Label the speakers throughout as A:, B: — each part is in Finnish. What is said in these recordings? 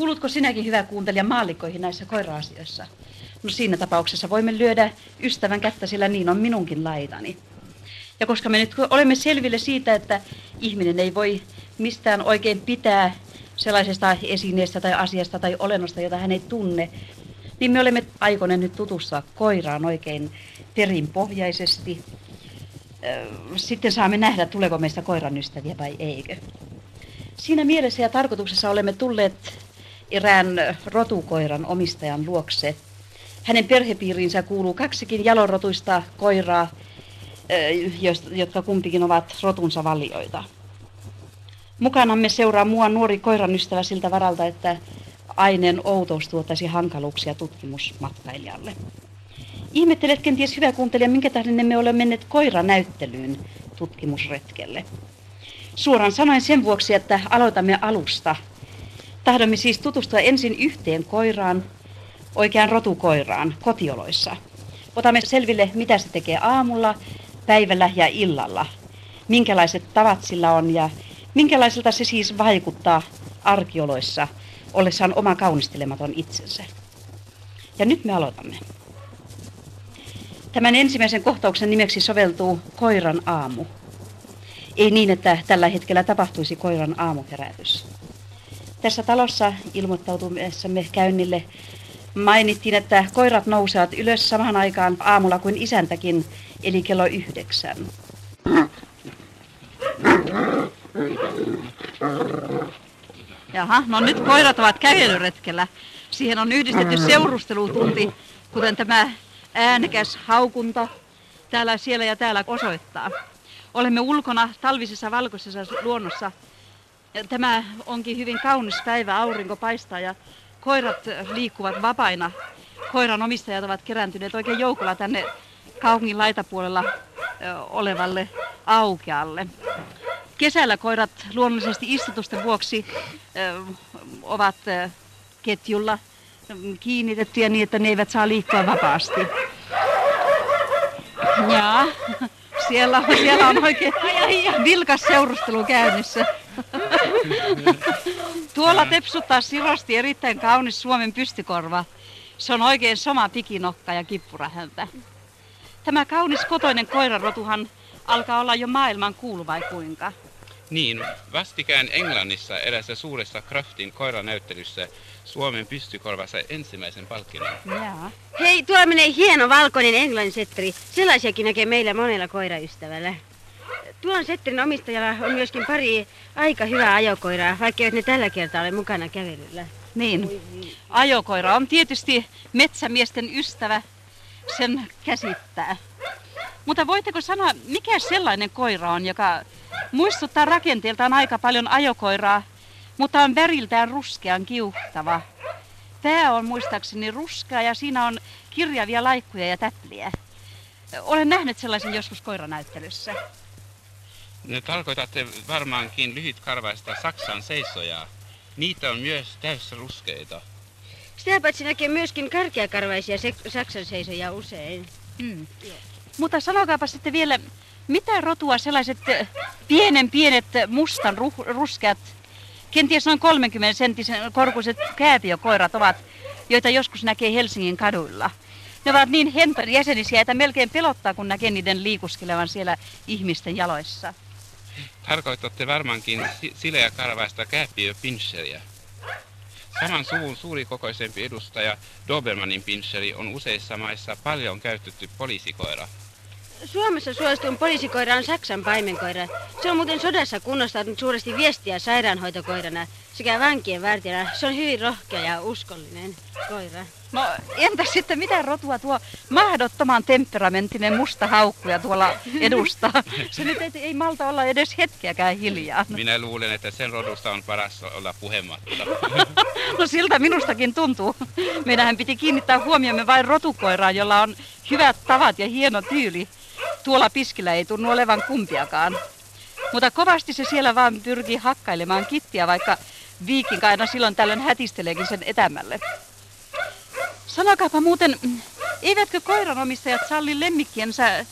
A: Kuulutko sinäkin hyvä kuuntelija maallikkoihin näissä koira-asioissa? No siinä tapauksessa voimme lyödä ystävän kättä, sillä niin on minunkin laitani. Ja koska me nyt olemme selville siitä, että ihminen ei voi mistään oikein pitää sellaisesta esineestä tai asiasta tai olennosta, jota hän ei tunne, niin me olemme aikoneet nyt tutustua koiraan oikein perinpohjaisesti. Sitten saamme nähdä, tuleeko meistä koiran ystäviä vai eikö. Siinä mielessä ja tarkoituksessa olemme tulleet erään rotukoiran omistajan luokse. Hänen perhepiiriinsä kuuluu kaksikin jalorotuista koiraa, jotka kumpikin ovat rotunsa valioita. Mukanamme seuraa mua nuori koiran ystävä siltä varalta, että aineen outous tuottaisi hankaluuksia tutkimusmatkailijalle. Ihmettelet kenties hyvä kuuntelija, minkä tähden me olemme menneet koiranäyttelyyn tutkimusretkelle. Suoraan sanoen sen vuoksi, että aloitamme alusta. Tahdomme siis tutustua ensin yhteen koiraan, oikeaan rotukoiraan, kotioloissa. Otamme selville, mitä se tekee aamulla, päivällä ja illalla. Minkälaiset tavat sillä on ja minkälaiselta se siis vaikuttaa arkioloissa ollessaan oma kaunistelematon itsensä. Ja nyt me aloitamme. Tämän ensimmäisen kohtauksen nimeksi soveltuu koiran aamu. Ei niin, että tällä hetkellä tapahtuisi koiran aamuherätys. Tässä talossa ilmoittautumisessamme käynnille mainittiin, että koirat nousevat ylös samaan aikaan aamulla kuin isäntäkin, eli kello yhdeksän. Jaha, no nyt koirat ovat kävelyretkellä. Siihen on yhdistetty seurustelutunti, kuten tämä äänekäs haukunta täällä, siellä ja täällä osoittaa. Olemme ulkona talvisessa valkoisessa luonnossa. Tämä onkin hyvin kaunis päivä, aurinko paistaa ja koirat liikkuvat vapaina. Koiran omistajat ovat kerääntyneet oikein joukolla tänne kaupungin laitapuolella olevalle aukealle. Kesällä koirat luonnollisesti istutusten vuoksi ovat ketjulla kiinnitettyjä niin, että ne eivät saa liikkua vapaasti. Ja siellä on, siellä on oikein vilkas seurustelu käynnissä. Tuolla tepsuttaa sirosti erittäin kaunis Suomen pystykorva. Se on oikein sama pikinokka ja kippurahäntä. Tämä kaunis kotoinen koirarotuhan alkaa olla jo maailman kuulu vai kuinka?
B: Niin, vastikään Englannissa erässä suuressa Craftin koiranäyttelyssä Suomen pystykorvassa ensimmäisen palkinnon.
C: Jaa. Hei, tuolla menee hieno valkoinen englannin setteri. Sellaisiakin näkee meillä monella koiraystävällä. Tuon setterin omistajalla on myöskin pari aika hyvää ajokoiraa, vaikka ne tällä kertaa ole mukana kävelyllä.
A: Niin, ajokoira on tietysti metsämiesten ystävä, sen käsittää. Mutta voitteko sanoa, mikä sellainen koira on, joka muistuttaa rakenteeltaan aika paljon ajokoiraa, mutta on väriltään ruskean kiuhtava. Pää on muistaakseni ruskea ja siinä on kirjavia laikkuja ja täpliä. Olen nähnyt sellaisen joskus koiranäyttelyssä.
B: Ne tarkoitatte varmaankin lyhytkarvaista Saksan seisojaa. Niitä on myös täyssä ruskeita.
C: Sitä paitsi näkee myöskin karkeakarvaisia Saksan seisojia usein.
A: Hmm. Mutta sanokaapa sitten vielä, mitä rotua sellaiset pienen pienet mustan ruh- ruskeat, kenties noin 30 senttisen korkuiset kääpiökoirat ovat, joita joskus näkee Helsingin kaduilla? Ne ovat niin jäsenisiä, että melkein pelottaa, kun näkee niiden liikuskelevan siellä ihmisten jaloissa.
B: Tarkoitatte varmaankin sileäkarvaista kääpiöpincheriä. Saman suvun suurikokoisempi edustaja Dobermanin pincheri on useissa maissa paljon käytetty poliisikoira.
C: Suomessa suosituin poliisikoira on Saksan paimenkoira. Se on muuten sodassa kunnostautunut suuresti viestiä sairaanhoitokoirana sekä vankien vartijana. Se on hyvin rohkea ja uskollinen koira.
A: No entä sitten mitä rotua tuo mahdottoman temperamenttinen musta haukkuja tuolla edustaa? Se nyt ei, ei malta olla edes hetkeäkään hiljaa.
B: Minä luulen, että sen rodusta on paras olla puhematta.
A: no siltä minustakin tuntuu. Meidän piti kiinnittää huomiomme vain rotukoiraan, jolla on hyvät tavat ja hieno tyyli. Tuolla piskillä ei tunnu olevan kumpiakaan. Mutta kovasti se siellä vaan pyrkii hakkailemaan kittiä, vaikka viikin aina silloin tällöin hätisteleekin sen etämälle. Sanokaapa muuten, eivätkö koiranomistajat salli lemmikkiensä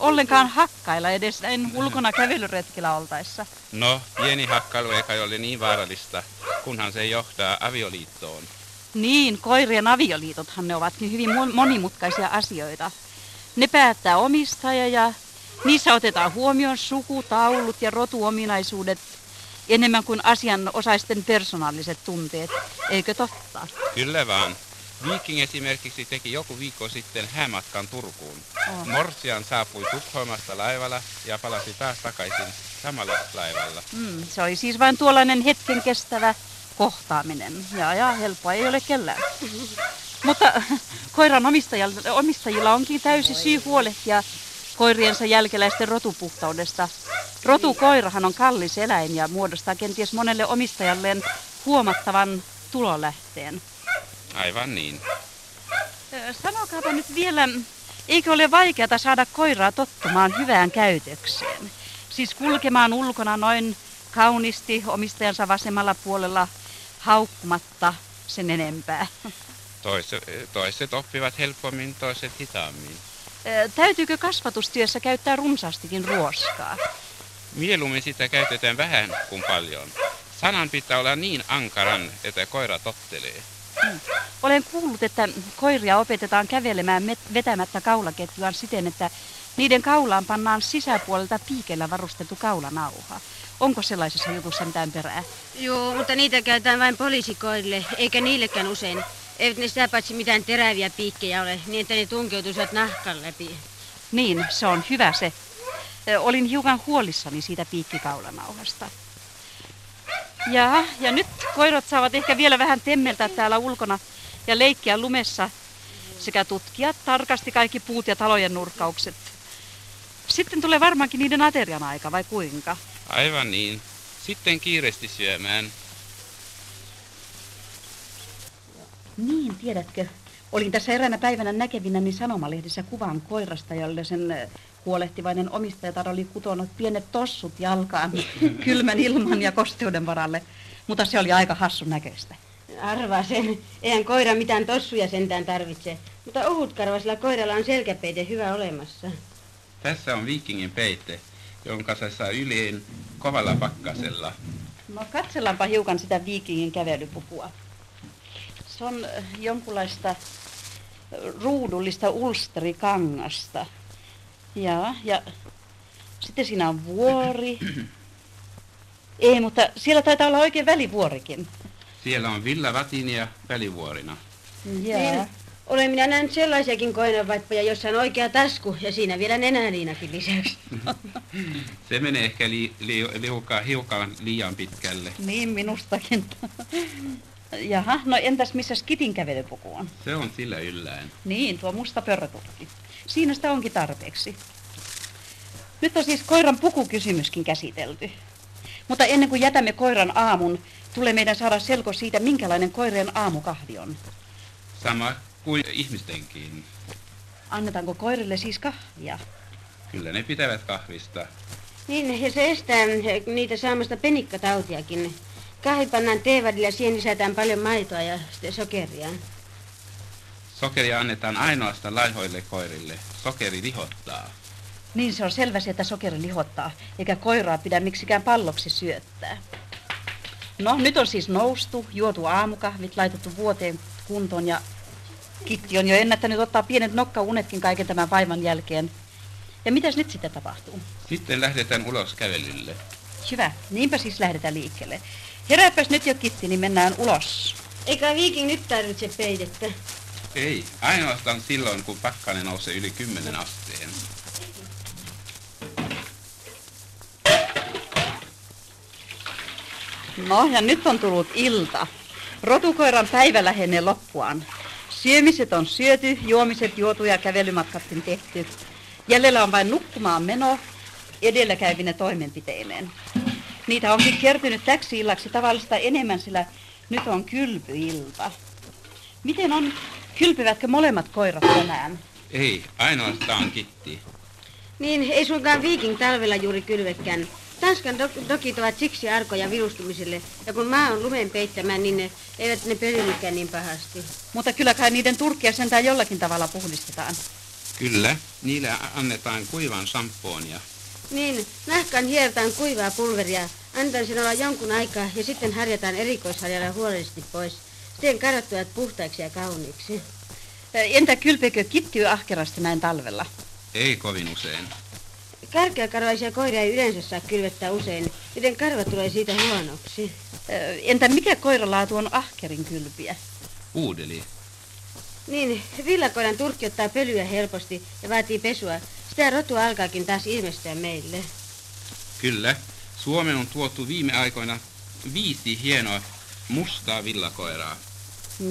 A: ollenkaan hakkailla edes näin ulkona kävelyretkellä oltaessa?
B: No, pieni hakkailu eikä ole niin vaarallista. kunhan se johtaa avioliittoon.
A: Niin, koirien avioliitothan ne ovatkin hyvin monimutkaisia asioita. Ne päättää omistaja ja niissä otetaan huomioon sukutaulut ja rotuominaisuudet enemmän kuin asianosaisten persoonalliset tunteet, eikö totta?
B: Kyllä vaan. Viking esimerkiksi teki joku viikko sitten häämatkan Turkuun. Oh. Morsian saapui Tukholmasta laivalla ja palasi taas takaisin samalla laivalla.
A: Mm, se oli siis vain tuollainen hetken kestävä kohtaaminen. Ja, ja helppoa ei ole kellään. Mutta koiran omistajilla, omistajilla onkin täysi syy huolehtia koiriensa jälkeläisten rotupuhtaudesta. Rotukoirahan on kallis eläin ja muodostaa kenties monelle omistajalleen huomattavan tulolähteen.
B: Aivan niin.
A: Sanokaapa nyt vielä, eikö ole vaikeata saada koiraa tottumaan hyvään käytökseen? Siis kulkemaan ulkona noin kaunisti omistajansa vasemmalla puolella haukkumatta sen enempää.
B: Toiset, toiset oppivat helpommin, toiset hitaammin.
A: Täytyykö kasvatustyössä käyttää runsaastikin ruoskaa?
B: Mieluummin sitä käytetään vähän kuin paljon. Sanan pitää olla niin ankaran, että koira tottelee.
A: Olen kuullut, että koiria opetetaan kävelemään vetämättä kaulaketjuaan siten, että niiden kaulaan pannaan sisäpuolelta piikellä varustettu kaulanauha. Onko sellaisessa jutussa mitään perää?
C: Joo, mutta niitä käytetään vain poliisikoille, eikä niillekään usein. Eivät ne sitä paitsi mitään teräviä piikkejä ole, niin että ne tunkeutuisivat nahkan läpi.
A: Niin, se on hyvä se. Olin hiukan huolissani siitä piikkikaulanauhasta. Ja, ja nyt koirat saavat ehkä vielä vähän temmeltä täällä ulkona ja leikkiä lumessa sekä tutkia tarkasti kaikki puut ja talojen nurkkaukset. Sitten tulee varmaankin niiden aterian aika, vai kuinka?
B: Aivan niin. Sitten kiireesti syömään.
A: Niin, tiedätkö, olin tässä eräänä päivänä näkevinäni sanomalehdissä kuvan koirasta, jolle sen huolehtivainen omistajatar oli kutonut pienet tossut jalkaan kylmän ilman ja kosteuden varalle. Mutta se oli aika hassun näköistä.
C: Arvaa sen. Eihän koira mitään tossuja sentään tarvitse. Mutta ohutkarvaisella koiralla on selkäpeite hyvä olemassa.
B: Tässä on viikingin peite, jonka se saa yliin kovalla pakkasella.
A: No katsellaanpa hiukan sitä viikingin kävelypukua. Se on äh, jonkunlaista äh, ruudullista ulsterikangasta. Ja, ja sitten siinä on vuori. Ei, mutta siellä taitaa olla oikein välivuorikin.
B: Siellä on villavatinia välivuorina.
C: Jaa. Niin, olen minä nähnyt sellaisiakin koinanvaippoja, jossa on oikea tasku ja siinä vielä nenäliinakin lisäksi.
B: Se menee ehkä li, li, liukaa hiukan liian pitkälle.
A: Niin minustakin. Jaha, no entäs missä Skitin kävelypuku on?
B: Se on sillä yllään.
A: Niin, tuo musta pörrötukki. Siinä sitä onkin tarpeeksi. Nyt on siis koiran pukukysymyskin käsitelty. Mutta ennen kuin jätämme koiran aamun, tulee meidän saada selko siitä, minkälainen koirien aamukahvi on.
B: Sama kuin ihmistenkin.
A: Annetaanko koirille siis kahvia?
B: Kyllä ne pitävät kahvista.
C: Niin, ja se estää niitä saamasta penikkatautiakin. Kahvi pannaan teevadille ja siihen lisätään paljon maitoa ja sitten sokeria.
B: Sokeria annetaan ainoastaan laihoille koirille. Sokeri lihottaa.
A: Niin se on selvä että sokeri lihottaa, eikä koiraa pidä miksikään palloksi syöttää. No, nyt on siis noustu, juotu aamukahvit, laitettu vuoteen kuntoon ja Kitti on jo ennättänyt ottaa pienet nokkaunetkin kaiken tämän vaivan jälkeen. Ja mitäs nyt sitten tapahtuu?
B: Sitten lähdetään ulos kävelylle.
A: Hyvä, niinpä siis lähdetään liikkeelle. Herääpäs nyt jo Kitti, niin mennään ulos.
C: Eikä Viikin nyt tarvitse peitettä.
B: Ei, ainoastaan silloin, kun pakkanen nousee yli 10 asteen.
A: No, ja nyt on tullut ilta. Rotukoiran päivä lähenee loppuaan. Syömiset on syöty, juomiset juotu ja kävelymatkatkin tehty. Jäljellä on vain nukkumaan meno edelläkäyvine toimenpiteineen. Niitä onkin kertynyt täksi illaksi tavallista enemmän, sillä nyt on kylpyilta. Miten on, kylpyvätkö molemmat koirat tänään?
B: Ei, ainoastaan Kitti.
C: Niin, ei suinkaan viikin talvella juuri kylvekään. Tanskan dok- dokit ovat siksi arkoja virustumiselle, ja kun maa on lumen peittämään, niin ne, eivät ne pölynikään niin pahasti.
A: Mutta kyllä kai niiden turkkia sentään jollakin tavalla puhdistetaan.
B: Kyllä, niille annetaan kuivan sampoonia.
C: Niin, nahkan hiertaan kuivaa pulveria, Antan sen olla jonkun aikaa ja sitten harjataan erikoisharjalla huolellisesti pois. Sitten karvat tulevat puhtaiksi ja kauniiksi.
A: Entä kylpekö kittiö ahkerasti näin talvella?
B: Ei kovin usein.
C: Karkeakarvaisia koiria ei yleensä saa kylvettää usein, joten karva tulee siitä huonoksi.
A: Entä mikä koiralaatu on ahkerin kylpiä?
B: Uudeli.
C: Niin, villakoiran turkki ottaa pölyä helposti ja vaatii pesua. Sitä rotua alkaakin taas ilmestyä meille.
B: Kyllä. Suomeen on tuotu viime aikoina viisi hienoa mustaa villakoiraa.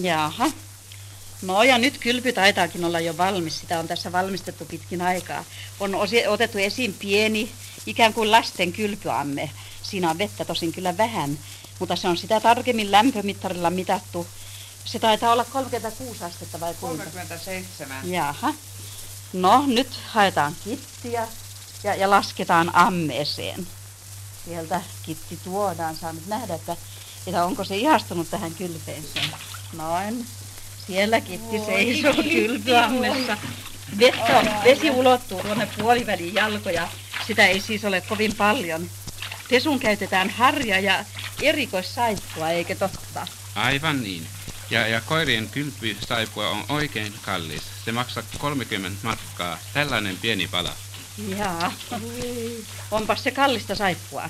A: Jaha. No ja nyt kylpy taitaakin olla jo valmis. Sitä on tässä valmistettu pitkin aikaa. On otettu esiin pieni, ikään kuin lasten kylpyamme. Siinä on vettä tosin kyllä vähän, mutta se on sitä tarkemmin lämpömittarilla mitattu. Se taitaa olla 36 astetta vai kuinka?
D: 37.
A: Jaha. No nyt haetaan kittiä ja, ja lasketaan ammeeseen. Sieltä kitti tuodaan. Saa nyt nähdä, että, että onko se ihastunut tähän kylpeeseen. Noin. Siellä kitti seisoo kylpyammessa. Vettä, vesi ulottuu tuonne puoliväliin jalkoja. Sitä ei siis ole kovin paljon. Pesun käytetään harja ja erikoissaippua, eikö totta?
B: Aivan niin. Ja, ja koirien kylpysaippua on oikein kallis. Se maksaa 30 markkaa. Tällainen pieni pala.
A: Jaa. Onpas se kallista saippua.